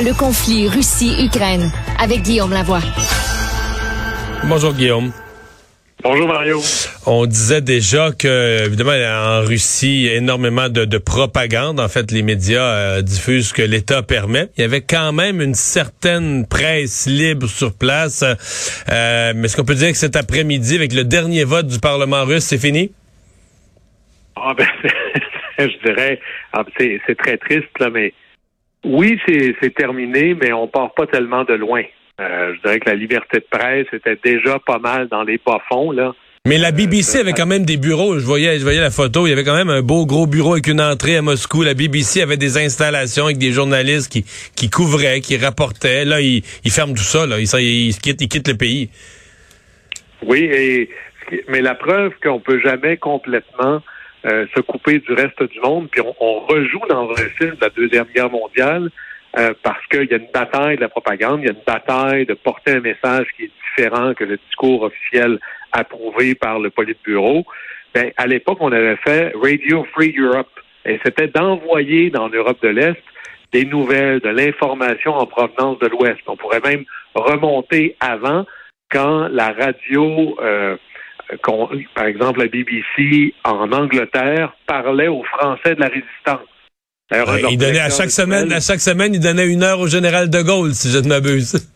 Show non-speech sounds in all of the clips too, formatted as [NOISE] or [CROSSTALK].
Le conflit Russie-Ukraine avec Guillaume Lavoie. Bonjour Guillaume. Bonjour Mario. On disait déjà que, évidemment, en Russie, il y a énormément de, de propagande. En fait, les médias euh, diffusent ce que l'État permet. Il y avait quand même une certaine presse libre sur place. Euh, mais est-ce qu'on peut dire que cet après-midi, avec le dernier vote du Parlement russe, c'est fini? Ah ben, [LAUGHS] je dirais, ah, c'est, c'est très triste, là, mais oui, c'est, terminé, mais on part pas tellement de loin. Euh, je dirais que la liberté de presse était déjà pas mal dans les bas-fonds, là. Mais la BBC avait quand même des bureaux. Je voyais, je voyais la photo. Il y avait quand même un beau gros bureau avec une entrée à Moscou. La BBC avait des installations avec des journalistes qui, qui couvraient, qui rapportaient. Là, ils, ils ferment tout ça. Là. Ils, ils, quittent, ils quittent le pays. Oui, et, mais la preuve qu'on peut jamais complètement euh, se couper du reste du monde, puis on, on rejoue dans un film de la Deuxième Guerre mondiale euh, parce qu'il y a une bataille de la propagande, il y a une bataille de porter un message qui est différent que le discours officiel approuvé par le Politburo. Ben, à l'époque, on avait fait Radio Free Europe, et c'était d'envoyer dans l'Europe de l'Est des nouvelles, de l'information en provenance de l'Ouest. On pourrait même remonter avant, quand la radio, euh, par exemple la BBC en Angleterre, parlait aux Français de la résistance. Il donnait à chaque semaine, à chaque semaine, il donnait une heure au général de Gaulle, si je ne m'abuse.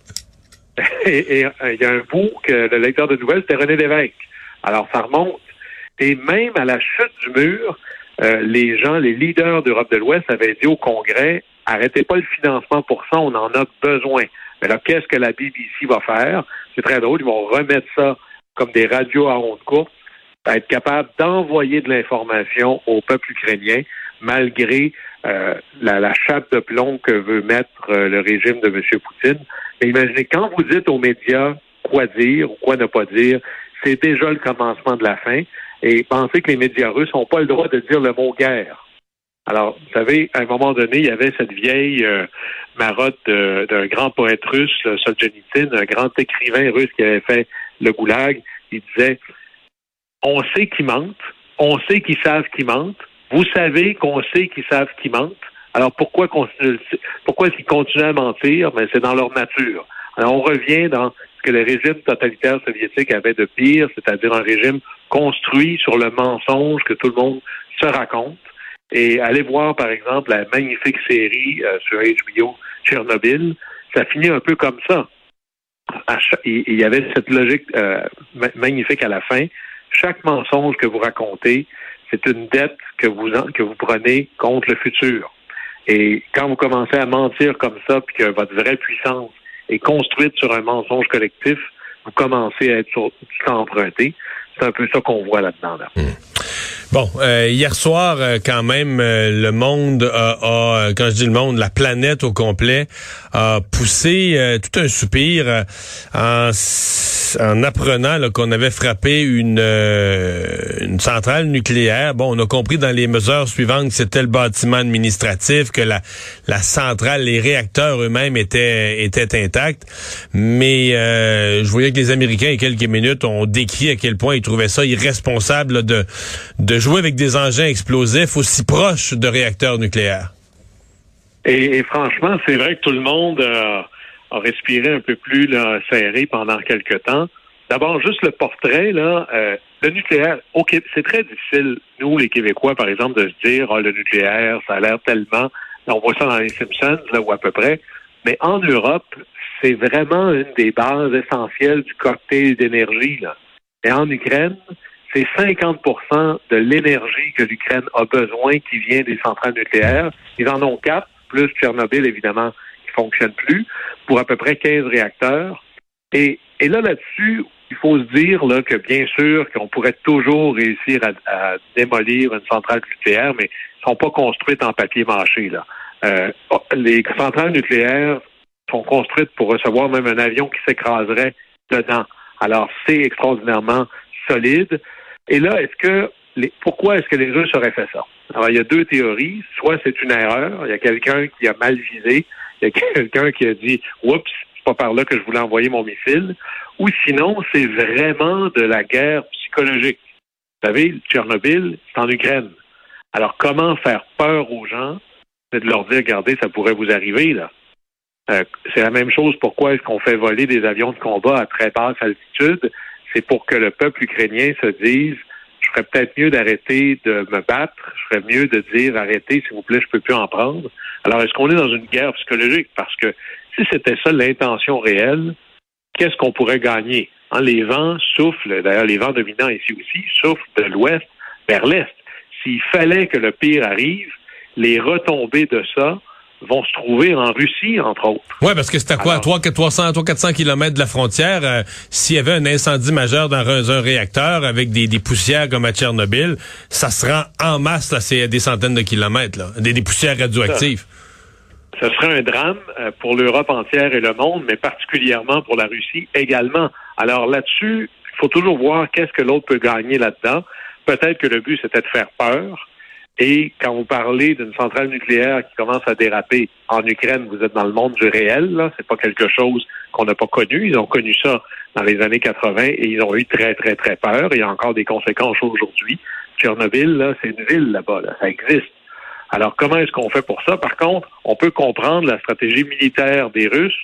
[LAUGHS] et, et il y a un bout que le lecteur de nouvelles, c'était René Lévesque. Alors, ça remonte. Et même à la chute du mur, euh, les gens, les leaders d'Europe de l'Ouest avaient dit au Congrès, arrêtez pas le financement pour ça, on en a besoin. Mais là, qu'est-ce que la BBC va faire? C'est très drôle, ils vont remettre ça comme des radios à ondes courtes, être capable d'envoyer de l'information au peuple ukrainien, malgré euh, la, la, chape de plomb que veut mettre euh, le régime de M. Poutine. Mais imaginez, quand vous dites aux médias quoi dire ou quoi ne pas dire, c'est déjà le commencement de la fin. Et pensez que les médias russes n'ont pas le droit de dire le mot guerre. Alors, vous savez, à un moment donné, il y avait cette vieille euh, marotte d'un grand poète russe, Solzhenitsyn, un grand écrivain russe qui avait fait le goulag. Il disait, on sait qu'ils mentent, on sait qu'ils savent qu'ils mentent, vous savez qu'on sait qu'ils savent qu'ils mentent. Alors pourquoi pourquoi ils continuent à mentir? Mais ben, c'est dans leur nature. On revient dans ce que le régime totalitaire soviétique avait de pire, c'est-à-dire un régime construit sur le mensonge que tout le monde se raconte. Et allez voir, par exemple, la magnifique série euh, sur HBO Tchernobyl. Ça finit un peu comme ça. Il y avait cette logique euh, magnifique à la fin. Chaque mensonge que vous racontez, c'est une dette que vous, que vous prenez contre le futur. Et quand vous commencez à mentir comme ça, puis que votre vraie puissance est construite sur un mensonge collectif, vous commencez à être sur, emprunté. C'est un peu ça qu'on voit là-dedans. Là. Hmm. Bon, euh, hier soir, euh, quand même, euh, le monde a, quand je dis le monde, la planète au complet, a poussé tout un soupir en, en apprenant qu'on avait frappé une, centrale nucléaire. Bon, on a compris dans les mesures suivantes que c'était le bâtiment administratif, que la, la centrale, les réacteurs eux-mêmes étaient, étaient intacts. Mais je voyais que les Américains, il y a quelques minutes, ont décrit à quel point ils trouvaient ça irresponsable de, de jouer avec des engins explosifs aussi proches de réacteurs nucléaires. Et, franchement, c'est vrai que tout le monde a respiré un peu plus serré pendant quelques temps. D'abord, juste le portrait, là, euh, le nucléaire, ok, c'est très difficile, nous, les Québécois, par exemple, de se dire, oh, le nucléaire, ça a l'air tellement On voit ça dans les Simpsons, là, ou à peu près. Mais en Europe, c'est vraiment une des bases essentielles du cocktail d'énergie. Là. Et en Ukraine, c'est 50% de l'énergie que l'Ukraine a besoin qui vient des centrales nucléaires. Ils en ont quatre, plus Tchernobyl, évidemment, qui fonctionne plus, pour à peu près 15 réacteurs. Et, là, là-dessus, il faut se dire que bien sûr qu'on pourrait toujours réussir à, démolir une centrale nucléaire, mais elles sont pas construites en papier mâché. Là. Euh, les centrales nucléaires sont construites pour recevoir même un avion qui s'écraserait dedans. Alors, c'est extraordinairement solide. Et là, est-ce que les, pourquoi est-ce que les Russes auraient fait ça? Alors, il y a deux théories. Soit c'est une erreur, il y a quelqu'un qui a mal visé, il y a quelqu'un qui a dit Oups, c'est pas par là que je voulais envoyer mon missile. Ou sinon, c'est vraiment de la guerre psychologique. Vous savez, Tchernobyl, c'est en Ukraine. Alors, comment faire peur aux gens? C'est de leur dire, regardez, ça pourrait vous arriver, là. Euh, c'est la même chose. Pourquoi est-ce qu'on fait voler des avions de combat à très basse altitude? C'est pour que le peuple ukrainien se dise, je ferais peut-être mieux d'arrêter de me battre, je ferais mieux de dire, arrêtez, s'il vous plaît, je peux plus en prendre. Alors, est-ce qu'on est dans une guerre psychologique? Parce que si c'était ça l'intention réelle, qu'est-ce qu'on pourrait gagner? Hein, les vents soufflent, d'ailleurs les vents dominants ici aussi, soufflent de l'ouest vers l'est. S'il fallait que le pire arrive, les retombées de ça vont se trouver en Russie, entre autres. Oui, parce que c'était quoi, 300, 300, 400 kilomètres de la frontière, euh, s'il y avait un incendie majeur dans un, réacteur avec des, poussières comme à Tchernobyl, ça se rend en masse, là, c'est des centaines de kilomètres, là, des, des poussières radioactives ce serait un drame euh, pour l'Europe entière et le monde, mais particulièrement pour la Russie également. Alors là-dessus, il faut toujours voir qu'est-ce que l'autre peut gagner là-dedans. Peut-être que le but, c'était de faire peur. Et quand vous parlez d'une centrale nucléaire qui commence à déraper en Ukraine, vous êtes dans le monde du réel. Là, c'est pas quelque chose qu'on n'a pas connu. Ils ont connu ça dans les années 80 et ils ont eu très très très peur. Il y a encore des conséquences aujourd'hui. Tchernobyl, là, c'est une ville là-bas. Là. Ça existe. Alors, comment est-ce qu'on fait pour ça? Par contre, on peut comprendre la stratégie militaire des Russes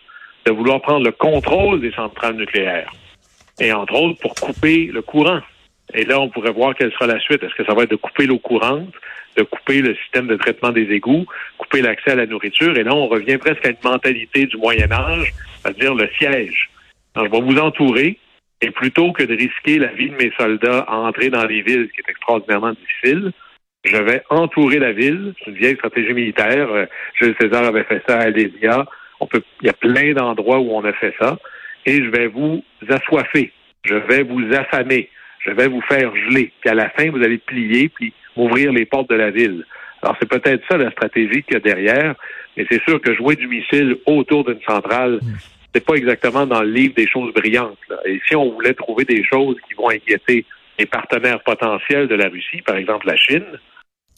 de vouloir prendre le contrôle des centrales nucléaires. Et entre autres, pour couper le courant. Et là, on pourrait voir quelle sera la suite. Est-ce que ça va être de couper l'eau courante, de couper le système de traitement des égouts, couper l'accès à la nourriture? Et là, on revient presque à une mentalité du Moyen Âge, c'est-à-dire le siège. Alors, je vais vous entourer, et plutôt que de risquer la vie de mes soldats à entrer dans les villes, ce qui est extraordinairement difficile, je vais entourer la ville. C'est une vieille stratégie militaire. Euh, Jules César avait fait ça à Alésia. On peut, il y a plein d'endroits où on a fait ça. Et je vais vous assoiffer. Je vais vous affamer. Je vais vous faire geler. Puis à la fin, vous allez plier puis ouvrir les portes de la ville. Alors c'est peut-être ça la stratégie qu'il y a derrière. Mais c'est sûr que jouer du missile autour d'une centrale, c'est pas exactement dans le livre des choses brillantes. Et si on voulait trouver des choses qui vont inquiéter les partenaires potentiels de la Russie, par exemple la Chine,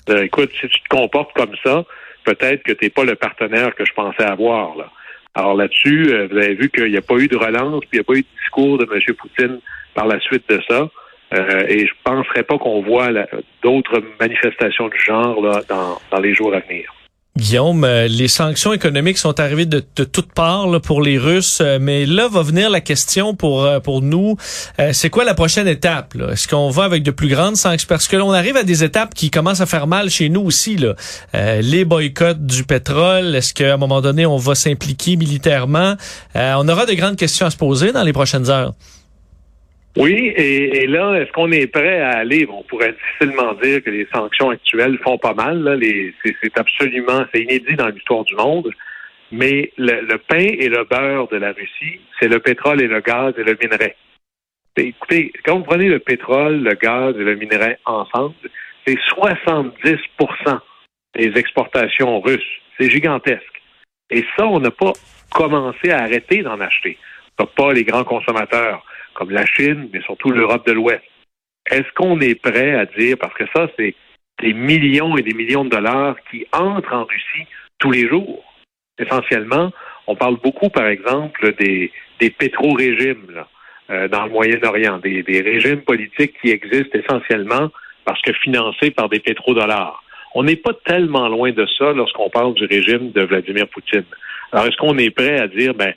euh, écoute, si tu te comportes comme ça, peut-être que tu n'es pas le partenaire que je pensais avoir. Là. Alors là-dessus, euh, vous avez vu qu'il n'y a pas eu de relance, puis il n'y a pas eu de discours de M. Poutine par la suite de ça. Euh, et je ne penserais pas qu'on voit d'autres manifestations du genre là, dans les jours à venir. Guillaume, euh, les sanctions économiques sont arrivées de, toutes parts pour les Russes, euh, mais là va venir la question pour euh, pour nous, c'est quoi la prochaine étape Est-ce qu'on va avec de plus grandes sanctions? Parce que l'on arrive à des étapes qui commencent à faire mal chez nous aussi. Là. les boycotts du pétrole, est-ce qu'à un moment donné on va s'impliquer militairement? On aura de grandes questions à se poser dans les prochaines heures. Oui, et, là, est-ce qu'on est prêt à aller? On pourrait difficilement dire que les sanctions actuelles font pas mal. c'est, absolument, c'est inédit dans l'histoire du monde. Mais le, pain et le beurre de la Russie, c'est le pétrole et le gaz et le minerai. écoutez, quand vous prenez le pétrole, le gaz et le minerai ensemble, c'est 70% des exportations russes. C'est gigantesque. Et ça, on n'a pas commencé à arrêter d'en acheter. Pas les grands consommateurs comme la Chine, mais surtout l'Europe de l'Ouest. Est-ce qu'on est prêt à dire, parce que ça, c'est des millions et des millions de dollars qui entrent en Russie tous les jours. Essentiellement, on parle beaucoup, par exemple, des, des pétro-régimes euh, dans le Moyen-Orient, des, régimes politiques qui existent essentiellement parce que financés par des pétrodollars. On n'est pas tellement loin de ça lorsqu'on parle du régime de Vladimir Poutine. Alors, est-ce qu'on est prêt à dire, ben,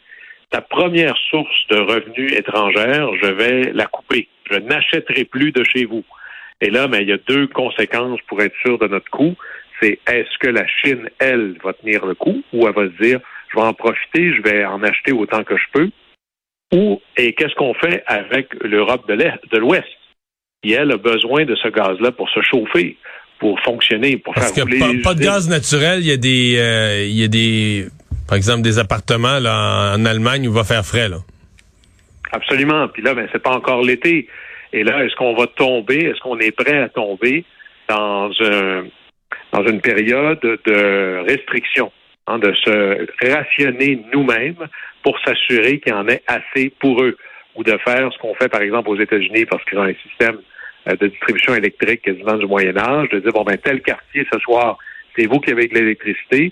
ta première source de revenus étrangère, je vais la couper. Je n'achèterai plus de chez vous. Et là, mais ben, il y a deux conséquences pour être sûr de notre coût. c'est est-ce que la Chine, elle, va tenir le coup ou elle va se dire, je vais en profiter, je vais en acheter autant que je peux, ou et qu'est-ce qu'on fait avec l'Europe de l'Ouest, qui elle a besoin de ce gaz-là pour se chauffer, pour fonctionner, pour Parce faire que pas, pas de gaz naturel, il y a des, euh, il y a des, par exemple, des appartements là, en Allemagne où va faire frais là. Absolument. Puis là, ben, c'est pas encore l'été. Et là, est-ce qu'on va tomber, est-ce qu'on est prêt à tomber dans un dans une période de restriction, hein, de se rationner nous-mêmes pour s'assurer qu'il y en ait assez pour eux, ou de faire ce qu'on fait par exemple aux États-Unis parce qu'ils ont un système euh, de distribution électrique quasiment du Moyen Âge, de dire bon ben tel quartier ce soir, c'est vous qui avez de l'électricité,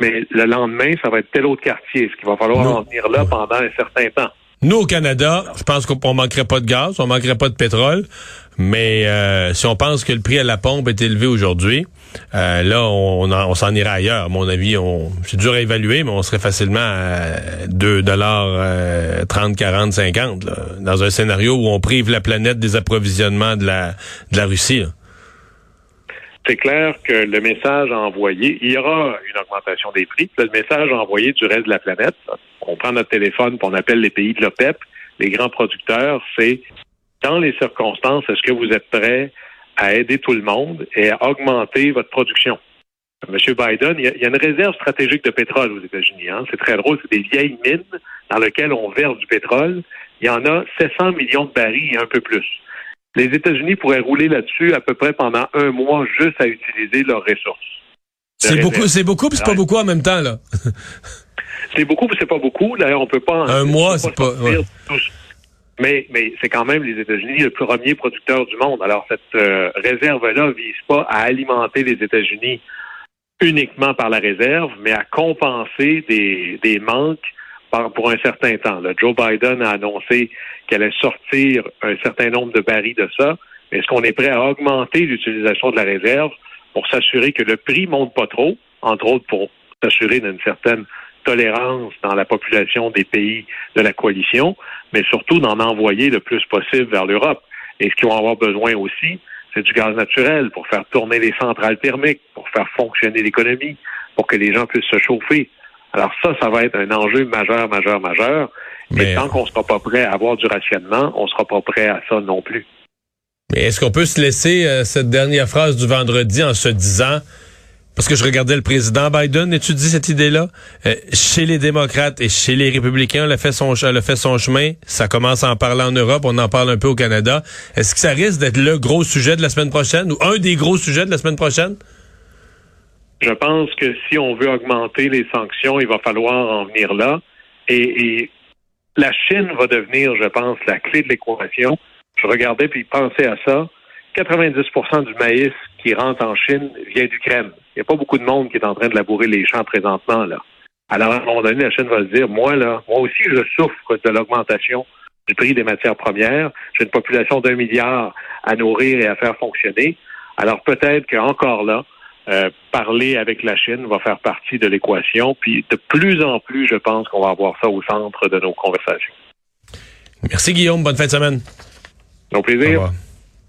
mais le lendemain ça va être tel autre quartier, ce qu'il va falloir en venir là pendant un certain temps. Nous, au Canada, je pense qu'on manquerait pas de gaz, on manquerait pas de pétrole, mais euh, si on pense que le prix à la pompe est élevé aujourd'hui, euh, là, on, on, s'en irait ailleurs. À mon avis, on, c'est dur à évaluer, mais on serait facilement à 2 dollars 30, 40, 50, dans un scénario où on prive la planète des approvisionnements de la, de la Russie. C'est clair que le message envoyé, il y aura une augmentation des prix. Le message envoyé du reste de la planète, on prend notre téléphone et on appelle les pays de l'OPEP, les grands producteurs, c'est dans les circonstances, est-ce que vous êtes prêts à aider tout le monde et à augmenter votre production? Monsieur Biden, il y, a, une réserve stratégique de pétrole aux États-Unis. Hein. C'est très drôle, c'est des vieilles mines dans lesquelles on verse du pétrole. Il y en a 700 millions de barils et un peu plus. Les États-Unis pourraient rouler là-dessus à peu près pendant un mois juste à utiliser leurs ressources. C'est beaucoup, c'est beaucoup, puis c'est pas beaucoup en même temps là? [LAUGHS] c'est beaucoup, puis c'est pas beaucoup. D'ailleurs, on peut pas. Un mois, c'est pas. Mais, mais c'est quand même les États-Unis le premier producteur du monde. Alors cette euh, réserve-là vise pas à alimenter les États-Unis uniquement par la réserve, mais à compenser des, des manques pour un certain temps. Joe Biden a annoncé qu'elle allait sortir un certain nombre de barils de ça. Est-ce qu'on est prêt à augmenter l'utilisation de la réserve pour s'assurer que le prix monte pas trop, entre autres pour s'assurer d'une certaine tolérance dans la population des pays de la coalition, mais surtout d'en envoyer le plus possible vers l'Europe? Et ce qu'ils vont avoir besoin aussi, c'est du gaz naturel pour faire tourner les centrales thermiques, pour faire fonctionner l'économie, pour que les gens puissent se chauffer. Alors ça, ça va être un enjeu majeur, majeur, majeur. Mais tant qu'on ne sera pas prêt à avoir du rationnement, on ne sera pas prêt à ça non plus. Mais est-ce qu'on peut se laisser euh, cette dernière phrase du vendredi en se disant, parce que je regardais le président Biden étudier cette idée-là, euh, chez les démocrates et chez les républicains, elle a fait son, elle a fait son chemin. Ça commence à en parler en Europe, on en parle un peu au Canada. Est-ce que ça risque d'être le gros sujet de la semaine prochaine ou un des gros sujets de la semaine prochaine? Je pense que si on veut augmenter les sanctions, il va falloir en venir là. Et, la Chine va devenir, je pense, la clé de l'équation. Je regardais puis pensais à ça. 90% du maïs qui rentre en Chine vient d'Ukraine. Il n'y a pas beaucoup de monde qui est en train de labourer les champs présentement. là. Alors, à un moment donné, la Chine va se dire, moi, là, moi aussi, je souffre de l'augmentation du prix des matières premières. J'ai une population d'un milliard à nourrir et à faire fonctionner. Alors, peut-être qu'encore là, euh, parler avec la Chine va faire partie de l'équation. Puis de plus en plus, je pense qu'on va avoir ça au centre de nos conversations. Merci Guillaume. Bonne fin de semaine. Au plaisir.